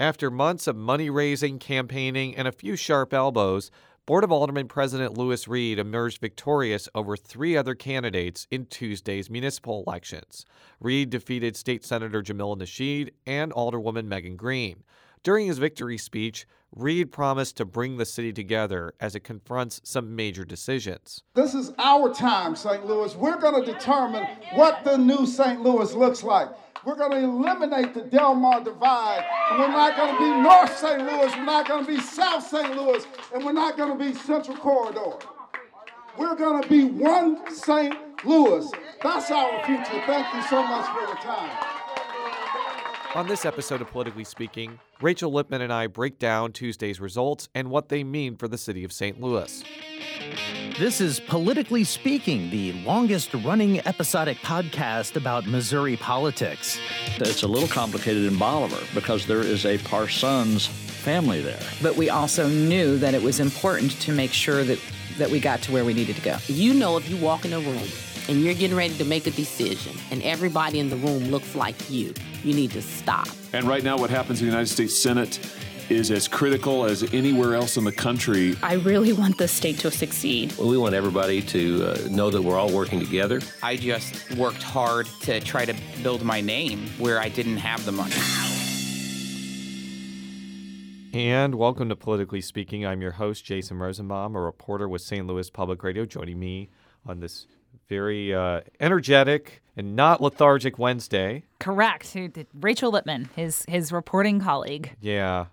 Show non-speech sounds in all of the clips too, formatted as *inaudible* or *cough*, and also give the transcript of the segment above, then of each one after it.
After months of money raising, campaigning, and a few sharp elbows, Board of Aldermen President Lewis Reed emerged victorious over three other candidates in Tuesday's municipal elections. Reed defeated State Senator Jamilah Nasheed and Alderwoman Megan Green. During his victory speech, Reed promised to bring the city together as it confronts some major decisions. This is our time, St. Louis. We're going to determine what the new St. Louis looks like. We're going to eliminate the Delmar divide. And we're not going to be North St. Louis. We're not going to be South St. Louis. And we're not going to be Central Corridor. We're going to be one St. Louis. That's our future. Thank you so much for your time. On this episode of Politically Speaking, Rachel Lippman and I break down Tuesday's results and what they mean for the city of St. Louis. This is Politically Speaking, the longest running episodic podcast about Missouri politics. It's a little complicated in Bolivar because there is a Parsons family there. But we also knew that it was important to make sure that, that we got to where we needed to go. You know, if you walk in a room and you're getting ready to make a decision and everybody in the room looks like you, you need to stop. And right now, what happens in the United States Senate is as critical as anywhere else in the country. I really want the state to succeed. Well, we want everybody to uh, know that we're all working together. I just worked hard to try to build my name where I didn't have the money. And welcome to Politically Speaking. I'm your host, Jason Rosenbaum, a reporter with St. Louis Public Radio, joining me on this very uh, energetic and not lethargic Wednesday. Correct. Rachel Lippman, his his reporting colleague. Yeah,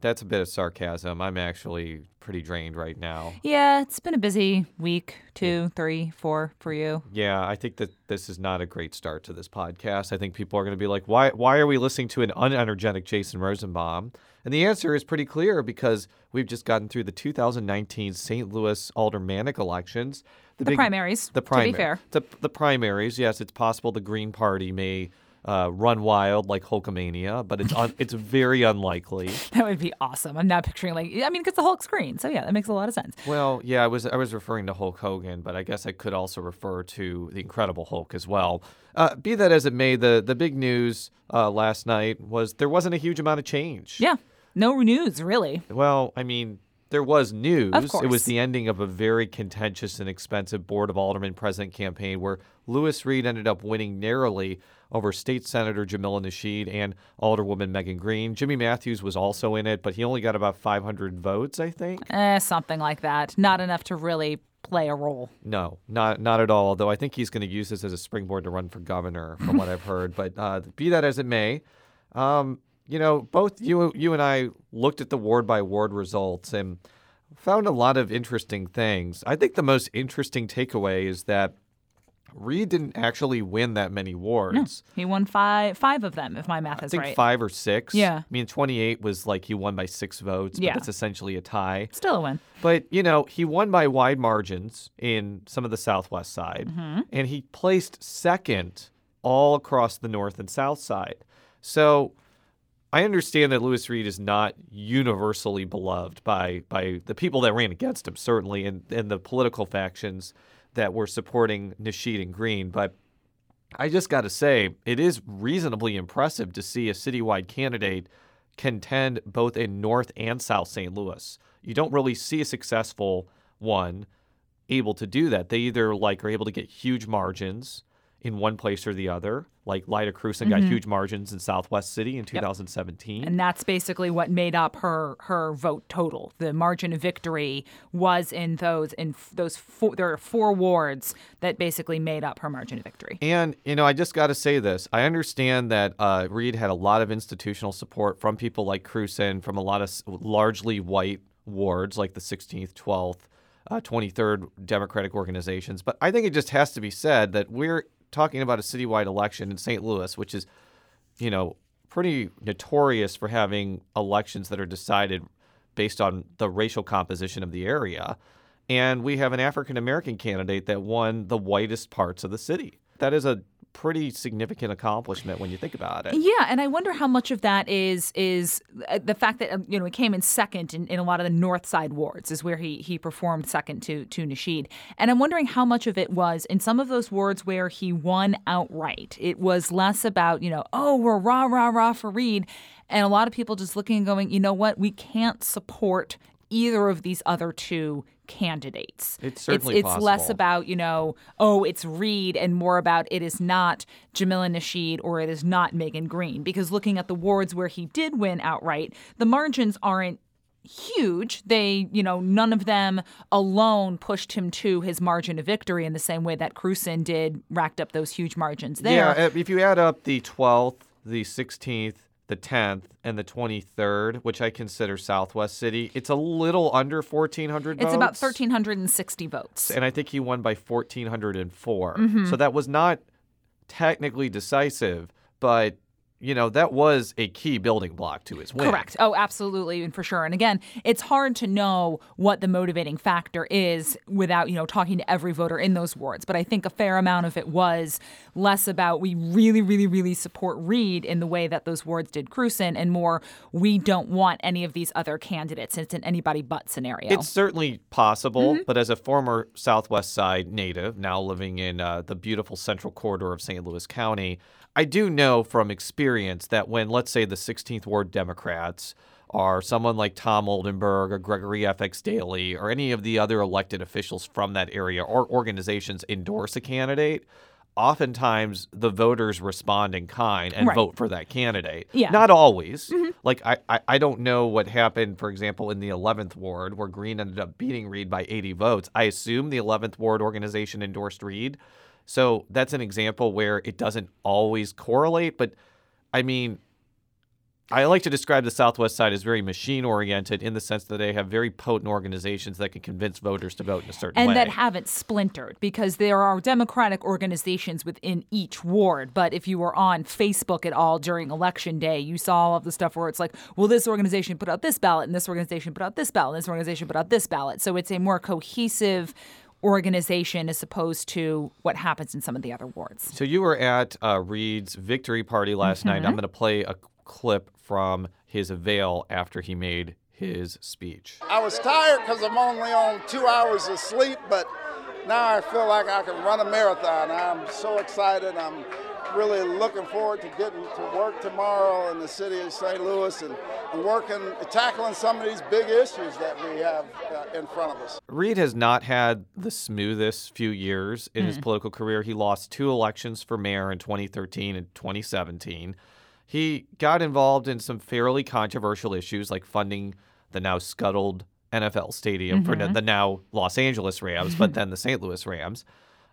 that's a bit of sarcasm. I'm actually pretty drained right now. Yeah, it's been a busy week, two, three, four for you. Yeah, I think that this is not a great start to this podcast. I think people are going to be like, why, why are we listening to an unenergetic Jason Rosenbaum? And the answer is pretty clear because we've just gotten through the 2019 St. Louis aldermanic elections. The, the big, primaries, the primary, to be fair. The, the primaries, yes, it's possible the Green Party may uh, run wild like Hulkamania, but it's un- it's *laughs* very unlikely. That would be awesome. I'm not picturing like I mean, because the Hulk screen. So yeah, that makes a lot of sense. Well, yeah, I was I was referring to Hulk Hogan, but I guess I could also refer to the Incredible Hulk as well. Uh, be that as it may, the the big news uh, last night was there wasn't a huge amount of change. Yeah, no news really. Well, I mean, there was news. It was the ending of a very contentious and expensive Board of Aldermen president campaign where Lewis Reed ended up winning narrowly over State Senator Jamilah Nasheed and Alderwoman Megan Green. Jimmie Matthews was also in it, but he only got about 500 votes, I think. Eh, something like that. Not enough to really play a role. No, not not at all. Though I think he's going to use this as a springboard to run for governor, from what I've heard. But uh, be that as it may, um, you know, both you you and I looked at the ward by ward results and found a lot of interesting things. I think the most interesting takeaway is that Reed didn't actually win that many wards. No, he won five five of them, if my math I is think right. five or six. Yeah. I mean, 28 was like he won by six votes, but Yeah. that's essentially a tie. Still a win. But, you know, he won by wide margins in some of the southwest side, Mm-hmm. and he placed second all across the north and south side. So I understand that Lewis Reed is not universally beloved by by the people that ran against him, certainly, and, and the political factions that were supporting Nasheed and Green. But I just got to say, it is reasonably impressive to see a citywide candidate contend both in North and South St. Louis. You don't really see a successful one able to do that. They either like are able to get huge margins in one place or the other, like Lyda Krewson got huge margins in Southwest City in 2017. And that's basically what made up her her vote total. The margin of victory was in those in those four, there are four wards that basically made up her margin of victory. And, you know, I just got to say this. I understand that uh, Reed had a lot of institutional support from people like Krewson, from a lot of largely white wards like the 16th, 12th, uh, 23rd Democratic organizations. But I think it just has to be said that we're talking about a citywide election in St. Louis, which is, you know, pretty notorious for having elections that are decided based on the racial composition of the area. And we have an African American candidate that won the whitest parts of the city. That is a pretty significant accomplishment when you think about it. Yeah, and I wonder how much of that is is uh, the fact that um, you know he came in second in, in a lot of the North Side wards is where he he performed second to to Nasheed, and I'm wondering how much of it was in some of those wards where he won outright. It was less about you know oh we're rah rah rah for Reed, and a lot of people just looking and going you know what we can't support either of these other two candidates. It's certainly it's, it's possible. less about you know oh it's Reed and more about it is not Jamila Nasheed or it is not Megan Green because looking at the wards where he did win outright, the margins aren't huge. They, you know, none of them alone pushed him to his margin of victory in the same way that Krewson did, racked up those huge margins there. Yeah, if you add up the 12th, the 16th, the 10th, and the 23rd, which I consider Southwest City, it's a little under 1,400 it's votes. about 1,360 votes. And I think he won by 1,404. Mhm. So that was not technically decisive, but, you know, that was a key building block to his win. Correct. Oh, absolutely, and for sure. And again, it's hard to know what the motivating factor is without, you know, talking to every voter in those wards. But I think a fair amount of it was less about we really, really, really support Reed in the way that those wards did Krewson, and more we don't want any of these other candidates. It's an anybody but scenario. It's certainly possible, Mm-hmm. but as a former Southwest Side native, now living in uh, the beautiful central corridor of St. Louis County, I do know from experience that when, let's say, the 16th Ward Democrats are someone like Tom Oldenburg or Gregory FX Daly or any of the other elected officials from that area or organizations endorse a candidate, oftentimes the voters respond in kind and Right. vote for that candidate. Yeah. Not always. Mhm. Like I, I, I don't know what happened, for example, in the 11th ward where Green ended up beating Reed by 80 votes. I assume the 11th ward organization endorsed Reed. So that's an example where it doesn't always correlate. But I mean, I like to describe the Southwest side as very machine oriented in the sense that they have very potent organizations that can convince voters to vote in a certain and way. And that haven't splintered because there are democratic organizations within each ward but if you were on facebook at all during election day you saw all of the stuff where it's like well this organization put out this ballot and this organization put out this ballot and this organization put out this ballot so it's a more cohesive organization as opposed to what happens in some of the other wards So you were at uh, Reed's victory party last night. Mhm. I'm going to play a clip from his avail after he made his speech. I was tired because I'm only on two hours of sleep, but now I feel like I can run a marathon. I'm so excited. I'm really looking forward to getting to work tomorrow in the city of St. Louis and, and working, tackling some of these big issues that we have uh, in front of us. Reed has not had the smoothest few years in his Mm. political career. He lost two elections for mayor in 2013 and 2017. He got involved in some fairly controversial issues like funding the now scuttled NFL stadium for Mhm. the now Los Angeles Rams, but then the *laughs* St. Louis Rams.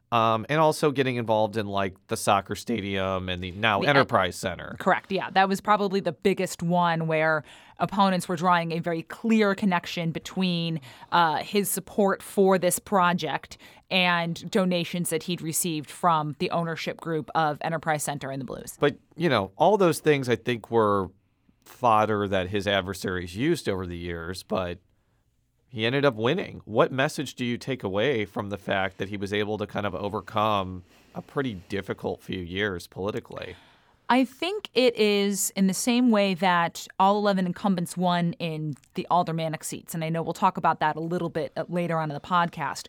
Um, and also getting involved in like the soccer stadium and the now The- Enterprise Center. Correct. Yeah, that was probably the biggest one where opponents were drawing a very clear connection between uh, his support for this project and donations that he'd received from the ownership group of Enterprise Center and the Blues. But, you know, all those things I think were fodder that his adversaries used over the years, but he ended up winning. What message do you take away from the fact that he was able to kind of overcome a pretty difficult few years politically? I think it is in the same way that all 11 incumbents won in the aldermanic seats. And I know we'll talk about that a little bit uh, later on in the podcast.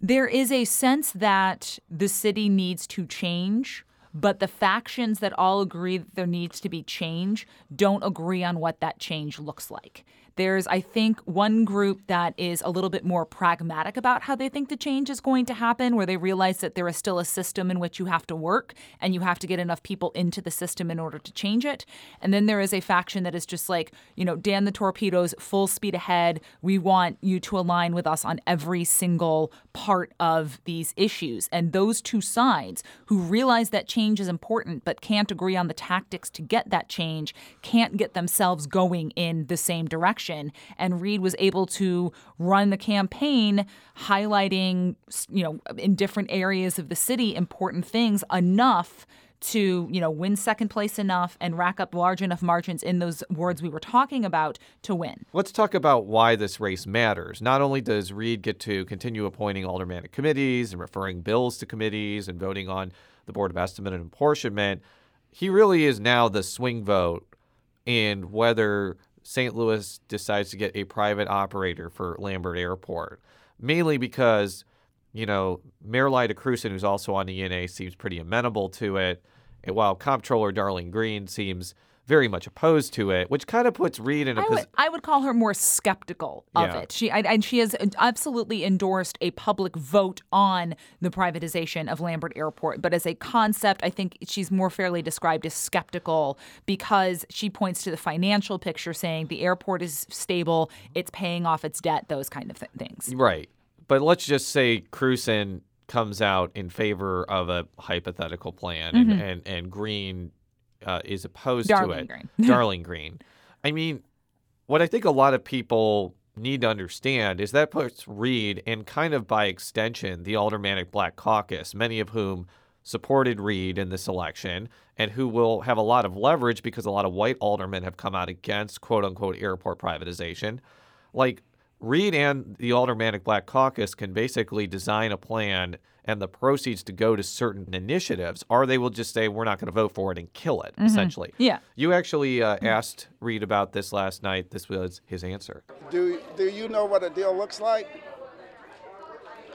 There is a sense that the city needs to change, but the factions that all agree that there needs to be change don't agree on what that change looks like. There's, I think, one group that is a little bit more pragmatic about how they think the change is going to happen, where they realize that there is still a system in which you have to work and you have to get enough people into the system in order to change it. And then there is a faction that is just like, you know, Dan the torpedoes, full speed ahead. We want you to align with us on every single part of these issues. And those two sides who realize that change is important but can't agree on the tactics to get that change can't get themselves going in the same direction. And Reed was able to run the campaign highlighting, you know, in different areas of the city important things enough to, you know, win second place enough and rack up large enough margins in those wards we were talking about to win. Let's talk about why this race matters. Not only does Reed get to continue appointing aldermanic committees and referring bills to committees and voting on the Board of Estimate and Apportionment, he really is now the swing vote in whether St. Louis decides to get a private operator for Lambert Airport, mainly because, you know, Mayor Lyda Krewson, who's also on the E&A, seems pretty amenable to it. And while Comptroller Darlene Green seems very much opposed to it, which kind of puts Reed in a I position. would, I would call her more skeptical of Yeah. it. She I, and she has absolutely endorsed a public vote on the privatization of Lambert Airport. But as a concept, I think she's more fairly described as skeptical because she points to the financial picture, saying the airport is stable, it's paying off its debt, those kind of th- things. Right. But let's just say Krewson comes out in favor of a hypothetical plan and, mm-hmm. and, and Green uh, is opposed to Darlene it. Green. *laughs* *laughs* Darling Green. I mean, what I think a lot of people need to understand is that puts Reed and kind of by extension the Aldermanic Black Caucus, many of whom supported Reed in this election and who will have a lot of leverage because a lot of white aldermen have come out against quote unquote airport privatization. Like Reed and the Aldermanic Black Caucus can basically design a plan and the proceeds to go to certain initiatives, or they will just say, we're not going to vote for it and kill it, essentially. Yeah. You actually uh, asked Reed about this last night. This was his answer. Do do you know what a deal looks like?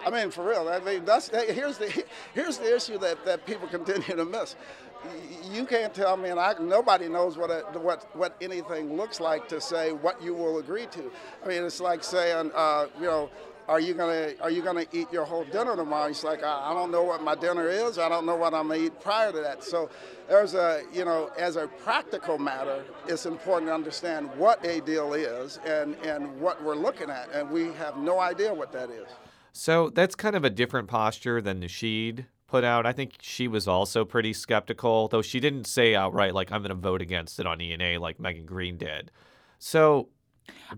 I mean, for real. I mean, that's hey, here's the here's the issue that, that people continue to miss. You can't tell me, and I, nobody knows what a, what what anything looks like to say what you will agree to. I mean, it's like saying, uh, you know. Are you gonna Are you gonna eat your whole dinner tomorrow? It's like I, I don't know what my dinner is. I don't know what I'm gonna eat prior to that. So there's a you know as a practical matter, it's important to understand what a deal is and and what we're looking at, and we have no idea what that is. So that's kind of a different posture than Nasheed put out. I think she was also pretty skeptical, though she didn't say outright, like, I'm going to vote against it on E&A like Megan Green did. So,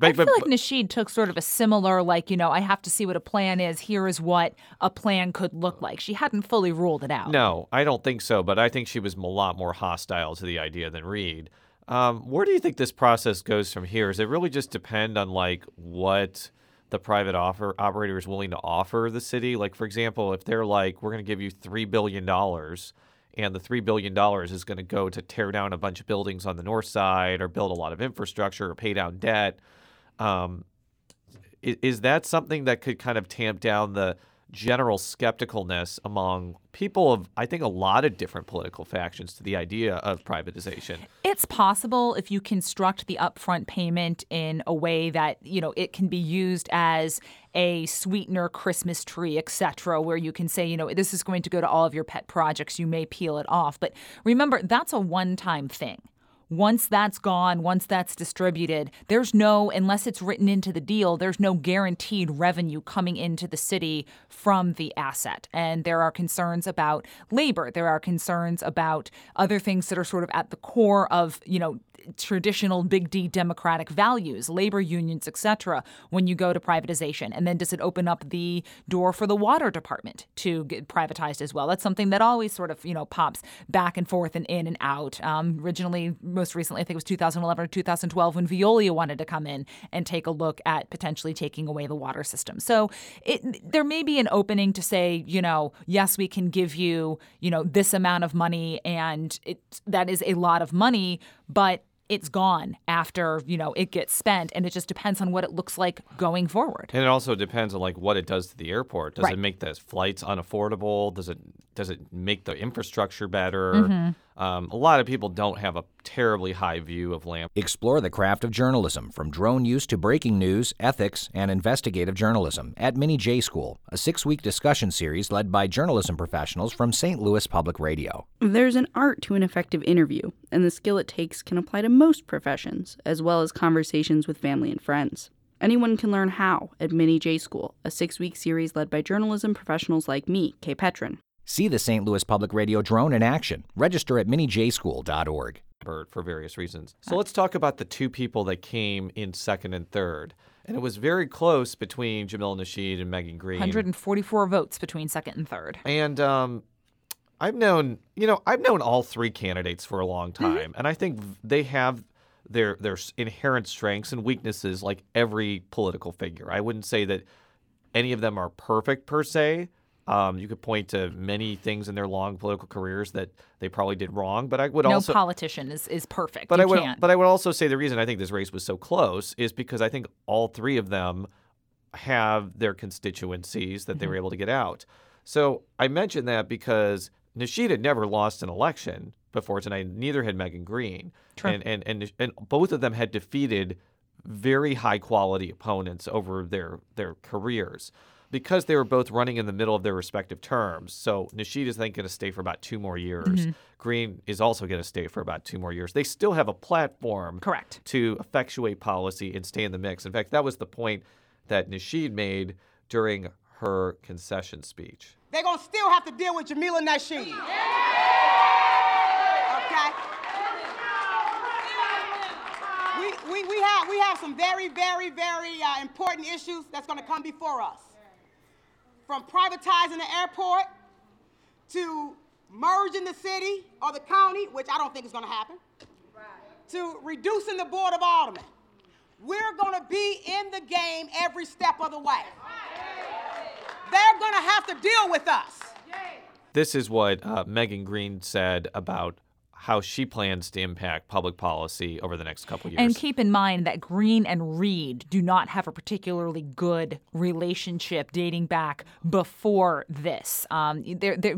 I feel like Nasheed took sort of a similar, like, you know, I have to see what a plan is. Here is what a plan could look like. She hadn't fully ruled it out. no, I don't think so, but I think she was a lot more hostile to the idea than Reed. Um, where do you think this process goes from here? Does it really just depend on like what the private offer operator is willing to offer the city? Like, for example, if they're like, we're going to give you three billion dollars, and the three billion dollars is going to go to tear down a bunch of buildings on the north side, or build a lot of infrastructure, or pay down debt. Um, i- is that something that could kind of tamp down the general skepticalness among people of, I think, a lot of different political factions to the idea of privatization? It's possible if you construct the upfront payment in a way that, you know, it can be used as a sweetener Christmas tree, etc., where you can say, you know, this is going to go to all of your pet projects, you may peel it off. But remember, that's a one-time thing. Once that's gone, once that's distributed, there's no, unless it's written into the deal, there's no guaranteed revenue coming into the city from the asset. And there are concerns about labor. There are concerns about other things that are sort of at the core of, you know, traditional big D democratic values, labor unions, etc., when you go to privatization? And then does it open up the door for the water department to get privatized as well? That's something that always sort of, you know, pops back and forth and in and out. Um, originally, most recently, I think it was 2011 or 2012 when Veolia wanted to come in and take a look at potentially taking away the water system. So it, there may be an opening to say, you know, yes, we can give you, you know, this amount of money and it, that is a lot of money, but it's gone after you know it gets spent and it just depends on what it looks like going forward And it also depends on like what it does to the airport. Does Right. it make the flights unaffordable? Does it does it make the infrastructure better? Mhm. Um, a lot of people don't have a terribly high view of Lamp. Explore the craft of journalism from drone use to breaking news, ethics, and investigative journalism at Mini J School, a six week discussion series led by journalism professionals from St. Louis Public Radio. There's an art to an effective interview, and the skill it takes can apply to most professions, as well as conversations with family and friends. Anyone can learn how at Mini J School, a six week series led by journalism professionals like me, Kae Petrin. See the St. Louis Public Radio drone in action. Register at minijschool.org. Bird for various reasons. So let's talk about the two people that came in second and third. And it was very close between Jamil Nasheed and Megan Green. 144 votes between second and third And um, I've known, you know, I've known all three candidates for a long Mm-hmm. time, and I think they have their their inherent strengths and weaknesses like every political figure. I wouldn't say that any of them are perfect per se. Um, you could point to many things in their long political careers that they probably did wrong, but I would no also politician is, is perfect. but you I would can't. but I would also say the reason I think this race was so close is because I think all three of them have their constituencies that they Mm-hmm. were able to get out. So I mention that because Nasheed had never lost an election before tonight. Neither had Megan Green. True. And, and and and both of them had defeated very high quality opponents over their their careers because they were both running in the middle of their respective terms. So Nasheed is then going to stay for about two more years. Mhm. Green is also going to stay for about two more years. They still have a platform Correct. to effectuate policy and stay in the mix. In fact, that was the point that Nasheed made during her concession speech. They're going to still have to deal with Jamilah Nasheed. Okay? We, we, we, have, we have some very, very, very uh, important issues that's going to come before us. From privatizing the airport to merging the city or the county, which I don't think is going to happen, to reducing the Board of Aldermen. We're going to be in the game every step of the way. They're going to have to deal with us. This is what uh, Megan Green said about how she plans to impact public policy over the next couple years. And keep in mind that Green and Reed do not have a particularly good relationship dating back before this. Um, they're, they're,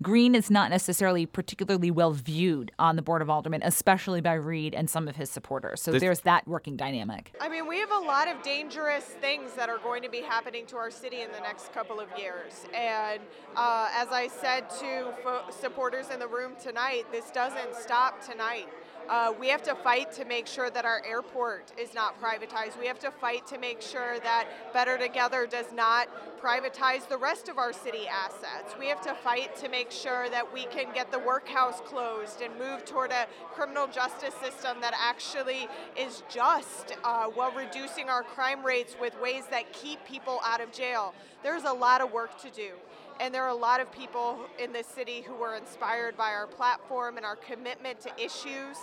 Green is not necessarily particularly well viewed on the Board of Aldermen, especially by Reed and some of his supporters. So This- there's that working dynamic. I mean, we have a lot of dangerous things that are going to be happening to our city in the next couple of years. And uh, as I said to fo- supporters in the room tonight, this doesn't stop tonight. Uh, we have to fight to make sure that our airport is not privatized. We have to fight to make sure that Better Together does not privatize the rest of our city assets. We have to fight to make sure that we can get the workhouse closed and move toward a criminal justice system that actually is just uh, while reducing our crime rates with ways that keep people out of jail. There's a lot of work to do. And there are a lot of people in this city who were inspired by our platform and our commitment to issues,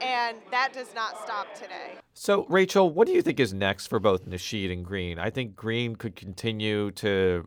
and that does not stop today. So, Rachel, what do you think is next for both Nasheed and Green? I think Green could continue to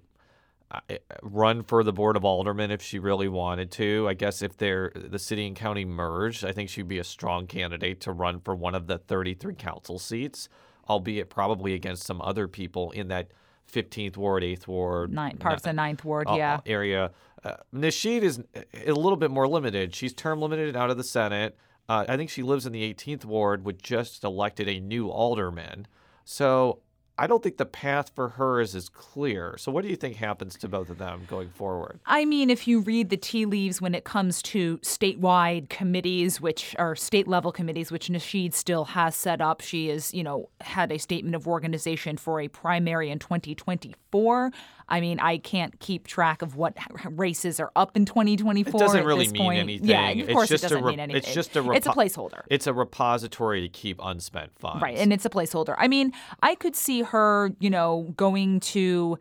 uh, run for the board of aldermen if she really wanted to. I guess if they're the city and county merged, I think she'd be a strong candidate to run for one of the 33 council seats, albeit probably against some other people in that 15th ward, 8th ward, Nine, parts of the Ninth Ward, uh, yeah. area. Uh, Nasheed is a little bit more limited. She's term limited out of the Senate. Uh, I think she lives in the 18th ward, which just elected a new alderman. So I don't think the path for her is as clear. So what do you think happens to both of them going forward? I mean, if you read the tea leaves when it comes to statewide committees, which are state level committees, which Nasheed still has set up, she has, you know, had a statement of organization for a primary in 2024. I mean, I can't keep track of what *laughs* races are up in 2024. It doesn't really mean point. anything. Yeah, of it's course it doesn't re- mean anything. It's just a it's a placeholder. It's a repository to keep unspent funds. Right, and it's a placeholder. I mean, I could see her, you know, going to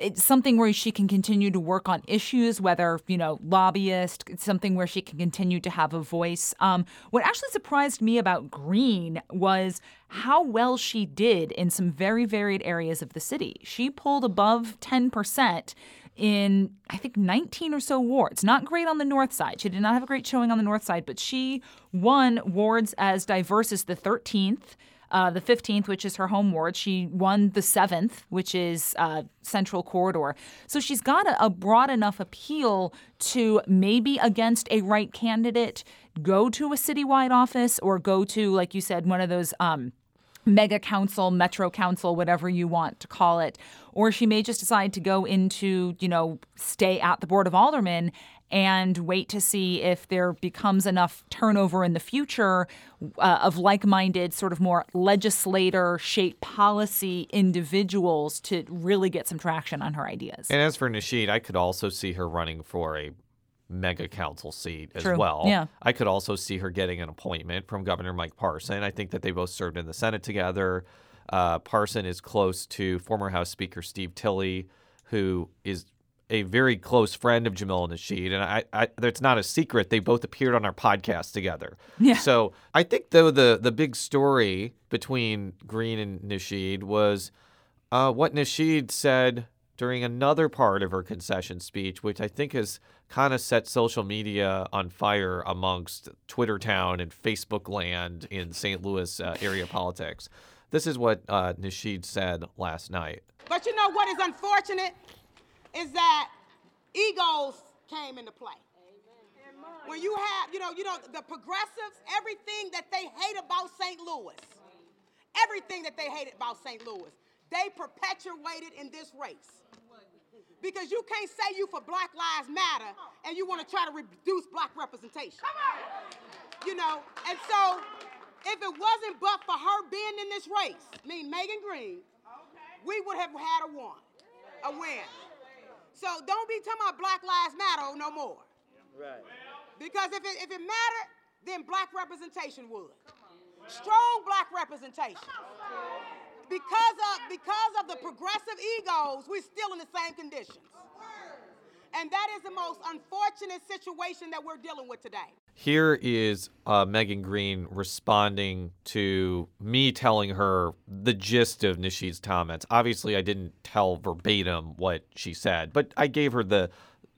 it's something where she can continue to work on issues, whether, you know, lobbyist, it's something where she can continue to have a voice. Um, what actually surprised me about Green was how well she did in some very varied areas of the city. She pulled above 10% in I think 19 or so wards. Not great on the north side. She did not have a great showing on the north side, but she won wards as diverse as the 13th. Uh, the 15th, which is her home ward. She won the 7th, which is uh, Central Corridor. So she's got a, a broad enough appeal to maybe against a right candidate go to a citywide office or go to, like you said, one of those. Um, mega council, metro council, whatever you want to call it. Or she may just decide to go into, you know, stay at the Board of Aldermen and wait to see if there becomes enough turnover in the future uh, of like minded, sort of more legislator shaped policy individuals to really get some traction on her ideas. And as for Nasheed, I could also see her running for a mega council seat as True. well. Yeah. I could also see her getting an appointment from Governor Mike Parson. I think that they both served in the Senate together. Uh, Parson is close to former House Speaker Steve Tilley, who is a very close friend of Jamil Nasheed, and I, I it's not a secret. They both appeared on our podcast together. Yeah. So I think though the the big story between Green and Nasheed was uh, what Nasheed said during another part of her concession speech, which I think has kind of set social media on fire amongst Twitter town and Facebook land in St. Louis uh, area politics. This is what uh, Nasheed said last night. But you know what is unfortunate is that egos came into play. Amen. When you have, you know, you know, the progressives, everything that they hate about St. Louis, everything that they hated about St. Louis, they perpetuated in this race. Because you can't say you for Black Lives Matter and you want to try to reduce black representation. You know, and so if it wasn't but for her being in this race, I mean Megan Green, we would have had a win, a win. So don't be talking about Black Lives Matter no more. Right. Because if it, if it mattered, then black representation would. Strong black representation. Because of because of the progressive egos, we're still in the same conditions. And that is the most unfortunate situation that we're dealing with today. Here is uh, Megan Green responding to me telling her the gist of Nasheed's comments. Obviously, I didn't tell verbatim what she said, but I gave her the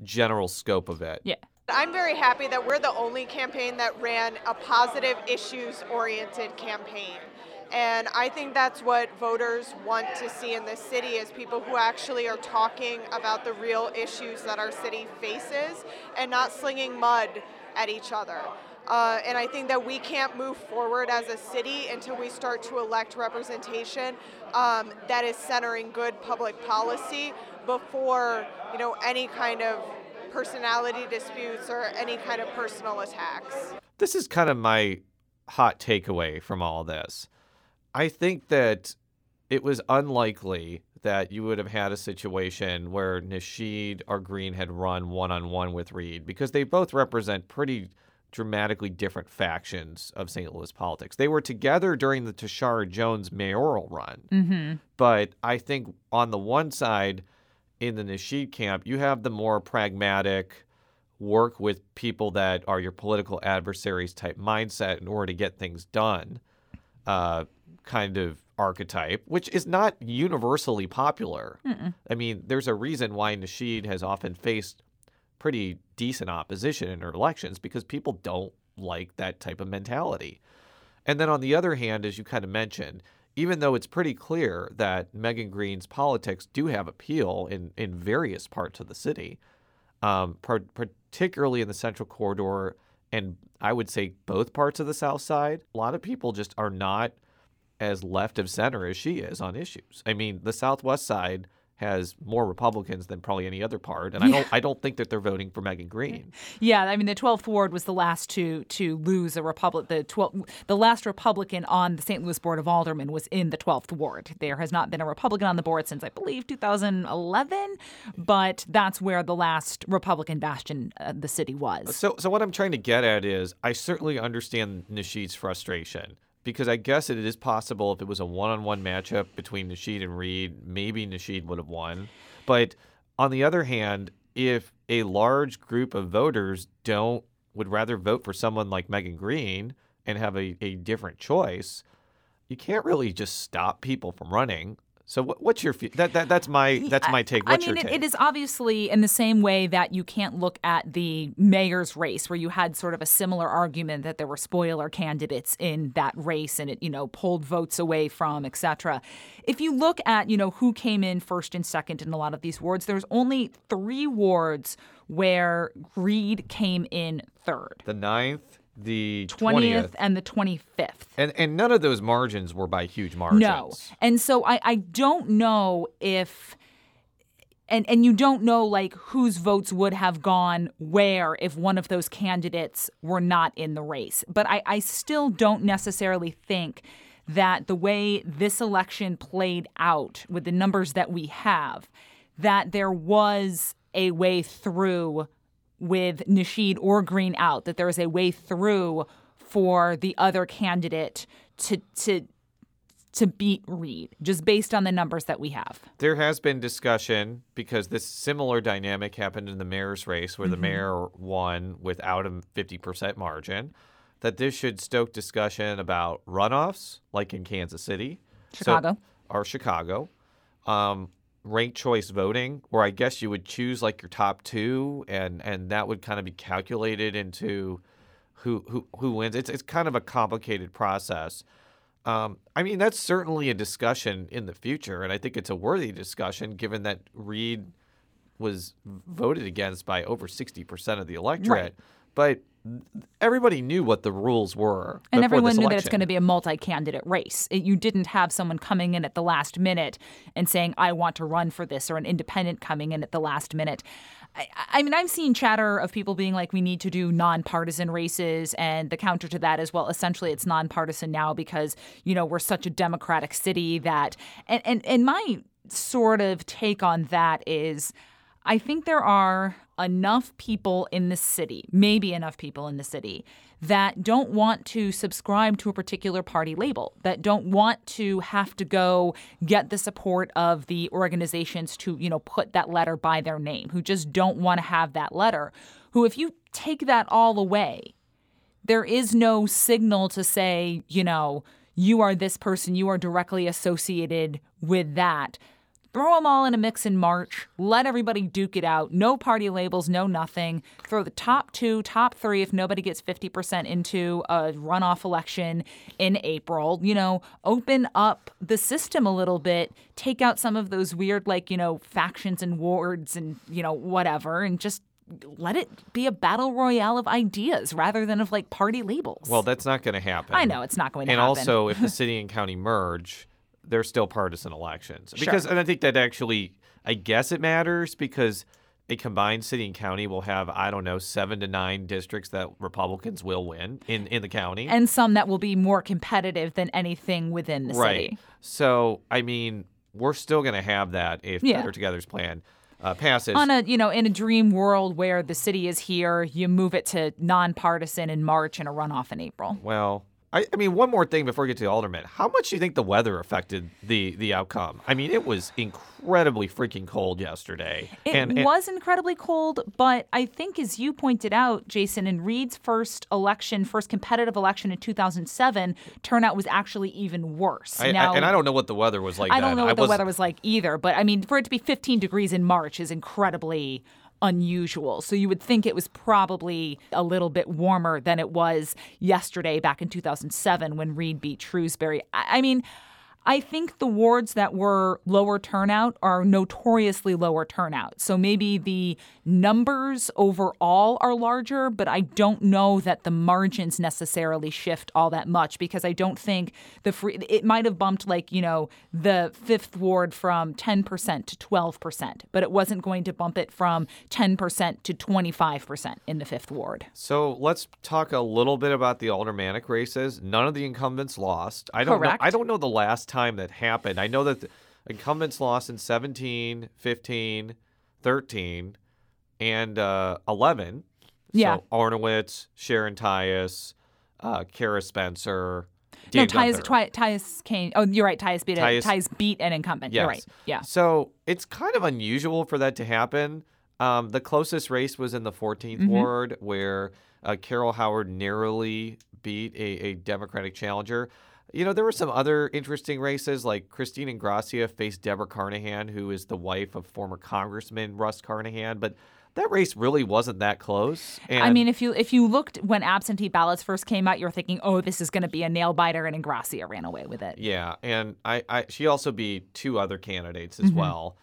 general scope of it. Yeah. I'm very happy that we're the only campaign that ran a positive issues oriented campaign. And I think that's what voters want to see in this city is people who actually are talking about the real issues that our city faces and not slinging mud at each other. Uh, and I think that we can't move forward as a city until we start to elect representation um, that is centering good public policy before you know any kind of personality disputes or any kind of personal attacks. This is kind of my hot takeaway from all this. I think that it was unlikely that you would have had a situation where Nasheed or Green had run one on one with Reed because they both represent pretty dramatically different factions of St. Louis politics. They were together during the Tishaura Jones mayoral run. Mm-hmm. But I think on the one side, in the Nasheed camp, you have the more pragmatic, work with people that are your political adversaries type mindset in order to get things done uh, kind of archetype, which is not universally popular. Mm-mm. I mean, there's a reason why Nasheed has often faced pretty decent opposition in her elections because people don't like that type of mentality. And then on the other hand, as you kind of mentioned, even though it's pretty clear that Megan Green's politics do have appeal in, in various parts of the city, um, par- particularly in the central corridor, and I would say both parts of the south side, a lot of people just are not as left of center as she is on issues. I mean, the southwest side has more Republicans than probably any other part, and I don't I don't think that they're voting for Megan Green. Yeah, I mean the 12th ward was the last to to lose a republic. The 12 the last Republican on the St. Louis Board of Aldermen was in the 12th ward. There has not been a Republican on the board since I believe 2011, but that's where the last Republican bastion uh, the city was. So so what I'm trying to get at is I certainly understand Nasheed's frustration because I guess it is possible if it was a one-on-one matchup between Nasheed and Reed, maybe Nasheed would have won. But on the other hand, if a large group of voters don't would rather vote for someone like Megan Green and have a, a different choice, you can't really just stop people from running. So what, what's your that, that that's my that's my take. What's I mean, your take? it is obviously in the same way that you can't look at the mayor's race where you had sort of a similar argument that there were spoiler candidates in that race and it you know pulled votes away from etc. If you look at you know who came in first and second in a lot of these wards, there's only three wards where Reed came in third. the ninth, the 20th 20th, and the 25th. and and none of those margins were by huge margins. No. And so I, I don't know if and and you don't know like whose votes would have gone where if one of those candidates were not in the race. But I, I still don't necessarily think that the way this election played out with the numbers that we have, that there was a way through with Nasheed or Green out, that there is a way through for the other candidate to to to beat Reed, just based on the numbers that we have. There has been discussion because this similar dynamic happened in the mayor's race where the Mhm. mayor won without a 50% margin, that this should stoke discussion about runoffs, like in Kansas City. So- Chicago. or Chicago. Um, ranked choice voting, where I guess you would choose like your top two, and and that would kind of be calculated into who who who wins. It's it's kind of a complicated process. Um, I mean, that's certainly a discussion in the future, and I think it's a worthy discussion given that Reed was voted against by over 60% of the electorate. But everybody knew what the rules were. And everyone knew that it's going to be a multi candidate race. It, you didn't have someone coming in at the last minute and saying, I want to run for this, or an independent coming in at the last minute. I, I mean, I'm seeing chatter of people being like, we need to do nonpartisan races. And the counter to that is, well, essentially it's nonpartisan now because, you know, we're such a democratic city that. And, and, and my sort of take on that is I think there are enough people in the city, maybe enough people in the city, that don't want to subscribe to a particular party label, that don't want to have to go get the support of the organizations to, you know, put that letter by their name, who just don't want to have that letter, who, if you take that all away, there is no signal to say, you know, you are this person, you are directly associated with that. Throw them all in a mix in March. Let everybody duke it out. No party labels, no nothing. Throw the top two, top three if nobody gets 50% into a runoff election in April. You know, open up the system a little bit. Take out some of those weird, like, you know, factions and wards and, you know, whatever, and just let it be a battle royale of ideas rather than of like party labels. Well, that's not going to happen. I know it's not going to and happen. And also, if the *laughs* city and county merge, they're still partisan elections. Sure. Because, and I think that actually, I guess it matters because a combined city and county will have, I don't know, seven to nine districts that Republicans will win in, in the county. and some that will be more competitive than anything within the right. city. So, I mean, we're still going to have that if Yeah. Better Together's plan uh, passes. On a you know in a dream world where the city is here, you move it to nonpartisan in March and a runoff in April. Well, I, I mean, one more thing before we get to the alderman. How much do you think the weather affected the the outcome? I mean, it was incredibly freaking cold yesterday. It and, and- was incredibly cold, but I think, as you pointed out, Jason, in Reed's first election, first competitive election in 2007, turnout was actually even worse. I, I- and I don't know what the weather was like. I don't know what the was- weather was like either, but I mean, for it to be 15 degrees in March is incredibly unusual. So you would think it was probably a little bit warmer than it was yesterday back in 2007 when Reed beat Shrewsbury. I, I mean, I think the wards that were lower turnout are notoriously lower turnout. So maybe the numbers overall are larger, but I don't know that the margins necessarily shift all that much because I don't think the free it might have bumped like, you know, the 5th ward from 10% to 12%, but it wasn't going to bump it from 10% to 25% in the 5th ward. So let's talk a little bit about the aldermanic races. None of the incumbents lost. I don't Correct. know. I don't know the last time that happened. I know that the incumbents lost in 17, 15, 13, and uh, 11. Yeah. So Arnowitz, Sharon Tyus, uh, Cara Spencer. No, Tyus. Ty, Tyus Kane. Oh, you're right. Tyus beat, Tyus- a, Tyus beat an incumbent. Yes. You're right. Yeah. So it's kind of unusual for that to happen. Um, the closest race was in the 14th Mhm. ward, where uh, Carol Howard narrowly beat a, a Democratic challenger. You know, there were some other interesting races, like Christine Ingrassia faced Deborah Carnahan, who is the wife of former Congressman Russ Carnahan. But that race really wasn't that close. And I mean, if you if you looked when absentee ballots first came out, you're thinking, oh, this is going to be a nail biter, and Ingrassia ran away with it. Yeah, and I, I she also beat two other candidates as Mhm. well.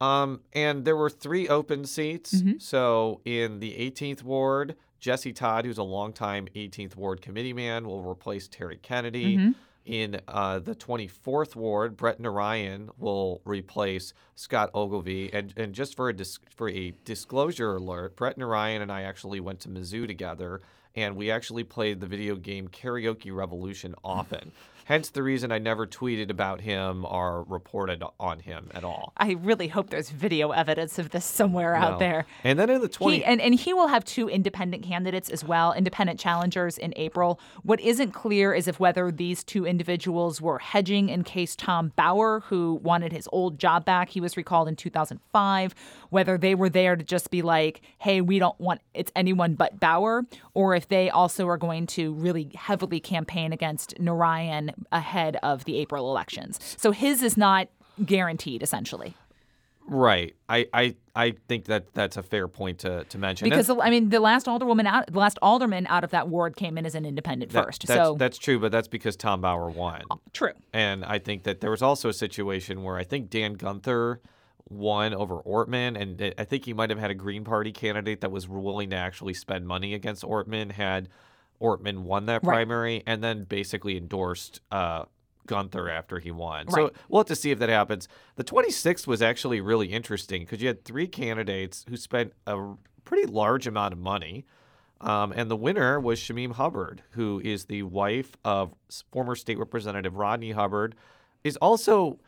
Um, and there were three open seats. Mhm. So in the 18th ward, Jesse Todd, who's a longtime 18th ward committee man, will replace Terry Kennedy. Mhm. In uh, the 24th ward, Bret Narayan will replace Scott Ogilvy. And and just for a dis- for a disclosure alert, Bret Narayan and I actually went to Mizzou together, and we actually played the video game Karaoke Revolution often. Hence the reason I never tweeted about him or reported on him at all. I really hope there's video evidence of this somewhere No. out there. And then in the 20 He, and, and he will have two independent candidates as well, independent challengers in April. What isn't clear is if whether these two individuals were hedging in case Tom Bauer, who wanted his old job back, he was recalled in 2005, whether they were there to just be like, hey, we don't want it's anyone but Bauer, or if they also are going to really heavily campaign against Narayan ahead of the April elections. So his is not guaranteed, essentially. Right. I, I, I think that that's a fair point to, to mention. Because And I mean, the last alderwoman out, the last alderman out of that ward came in as an independent that- first. That's, so that's true, but that's because Tom Bauer won. Uh, true. And I think that there was also a situation where I think Dan Guenther won over Ortmann, and I think he might have had a Green Party candidate that was willing to actually spend money against Ortmann had Ortmann won that Right. primary, and then basically endorsed uh, Guenther after he won. So we'll have to see if that happens. The 26th was actually really interesting because you had three candidates who spent a pretty large amount of money. Um, and the winner was Shameem Hubbard, who is the wife of former state representative Rodney Hubbard, is also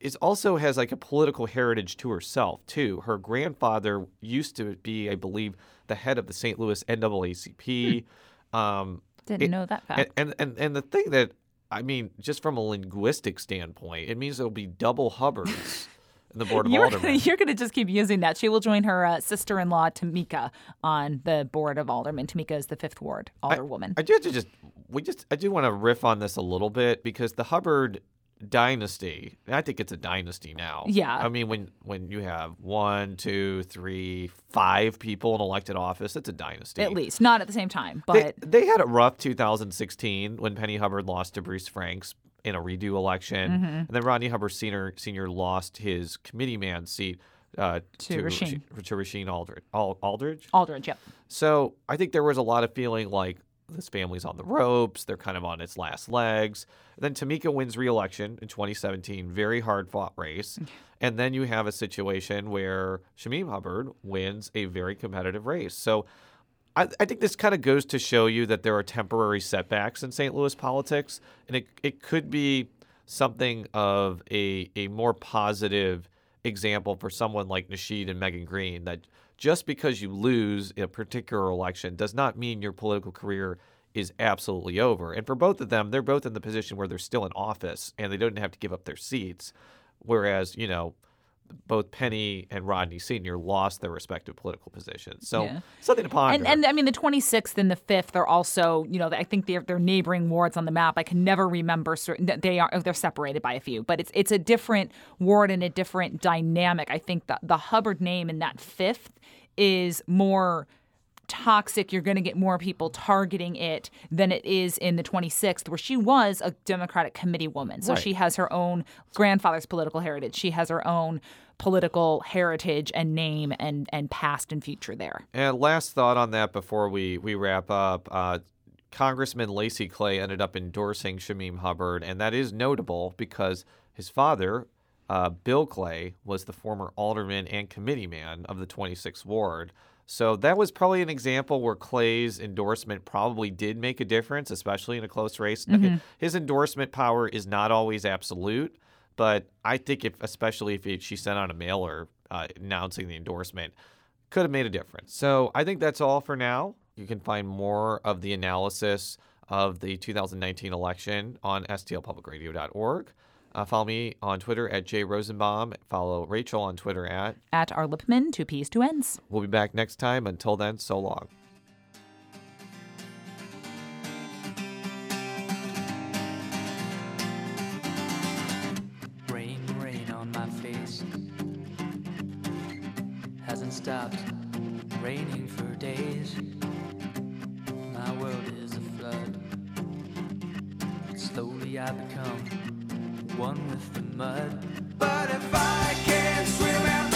is also has like a political heritage to herself too. Her grandfather used to be, I believe, the head of the St. Louis NAACP. Um, Didn't it- know that fact. And, and and the thing that I mean, just from a linguistic standpoint, it means there'll be double Hubbards *laughs* in the board of You're aldermen. gonna, you're gonna just keep using that. She will join her uh, sister-in-law Tamika on the board of aldermen. Tamika is the fifth ward alderwoman. I do have to just we just I do want to riff on this a little bit because the Hubbard dynasty, I think it's a dynasty now. Yeah. I mean when when you have one, two, three, five people in elected office, it's a dynasty. At least, not at the same time, but they had a rough 2016 when Penny Hubbard lost to Bruce Franks in a redo election, Mhm. and then Rodney Hubbard Senior Senior lost his committee man seat uh, To Rasheen. to Rasheen Aldridge. Al- Aldridge. Aldridge, yep. So I think there was a lot of feeling like this family's on the ropes. They're kind of on its last legs. then Tamika wins re-election in 2017, very hard fought race. Mm. And then you have a situation where Shameem Hubbard wins a very competitive race. So I, I think this kind of goes to show you that there are temporary setbacks in St. Louis politics, and it, it could be something of a, a more positive example for someone like Nasheed and Megan Green that just because you lose a particular election does not mean your political career is absolutely over. And for both of them, they're both in the position where they're still in office and they don't have to give up their seats. Whereas, you know, both Penny and Rodney Sr. lost their respective political positions. So Yeah. something to ponder. And, and I mean, the 26th and the 5th are also, you know, I think they're, they're neighboring wards on the map. I can never remember certain, they are oh, they're separated by a few, but it's it's a different ward and a different dynamic. I think the the Hubbard name in that 5th is more toxic. You're going to get more people targeting it than it is in the 26th, where she was a Democratic committee woman. So Right. she has her own grandfather's political heritage. She has her own political heritage and name and and past and future there. And last thought on that before we, we wrap up. Uh, Congressman Lacy Clay ended up endorsing Shameem Hubbard, and that is notable because his father, uh, Bill Clay, was the former alderman and committee man of the 26th Ward. So that was probably an example where Clay's endorsement probably did make a difference, especially in a close race. Mhm. His endorsement power is not always absolute, but I think if, especially if she sent out a mailer uh, announcing the endorsement, could have made a difference. So I think that's all for now. You can find more of the analysis of the 2019 election on stlpublicradio.org. Uh, follow me on Twitter at jrosenbaum. Follow Rachel on Twitter at. At R. Lippmann, two P's, two N's. We'll be back next time. Until then, so long. Slowly I become one with the mud. But if I can't swim,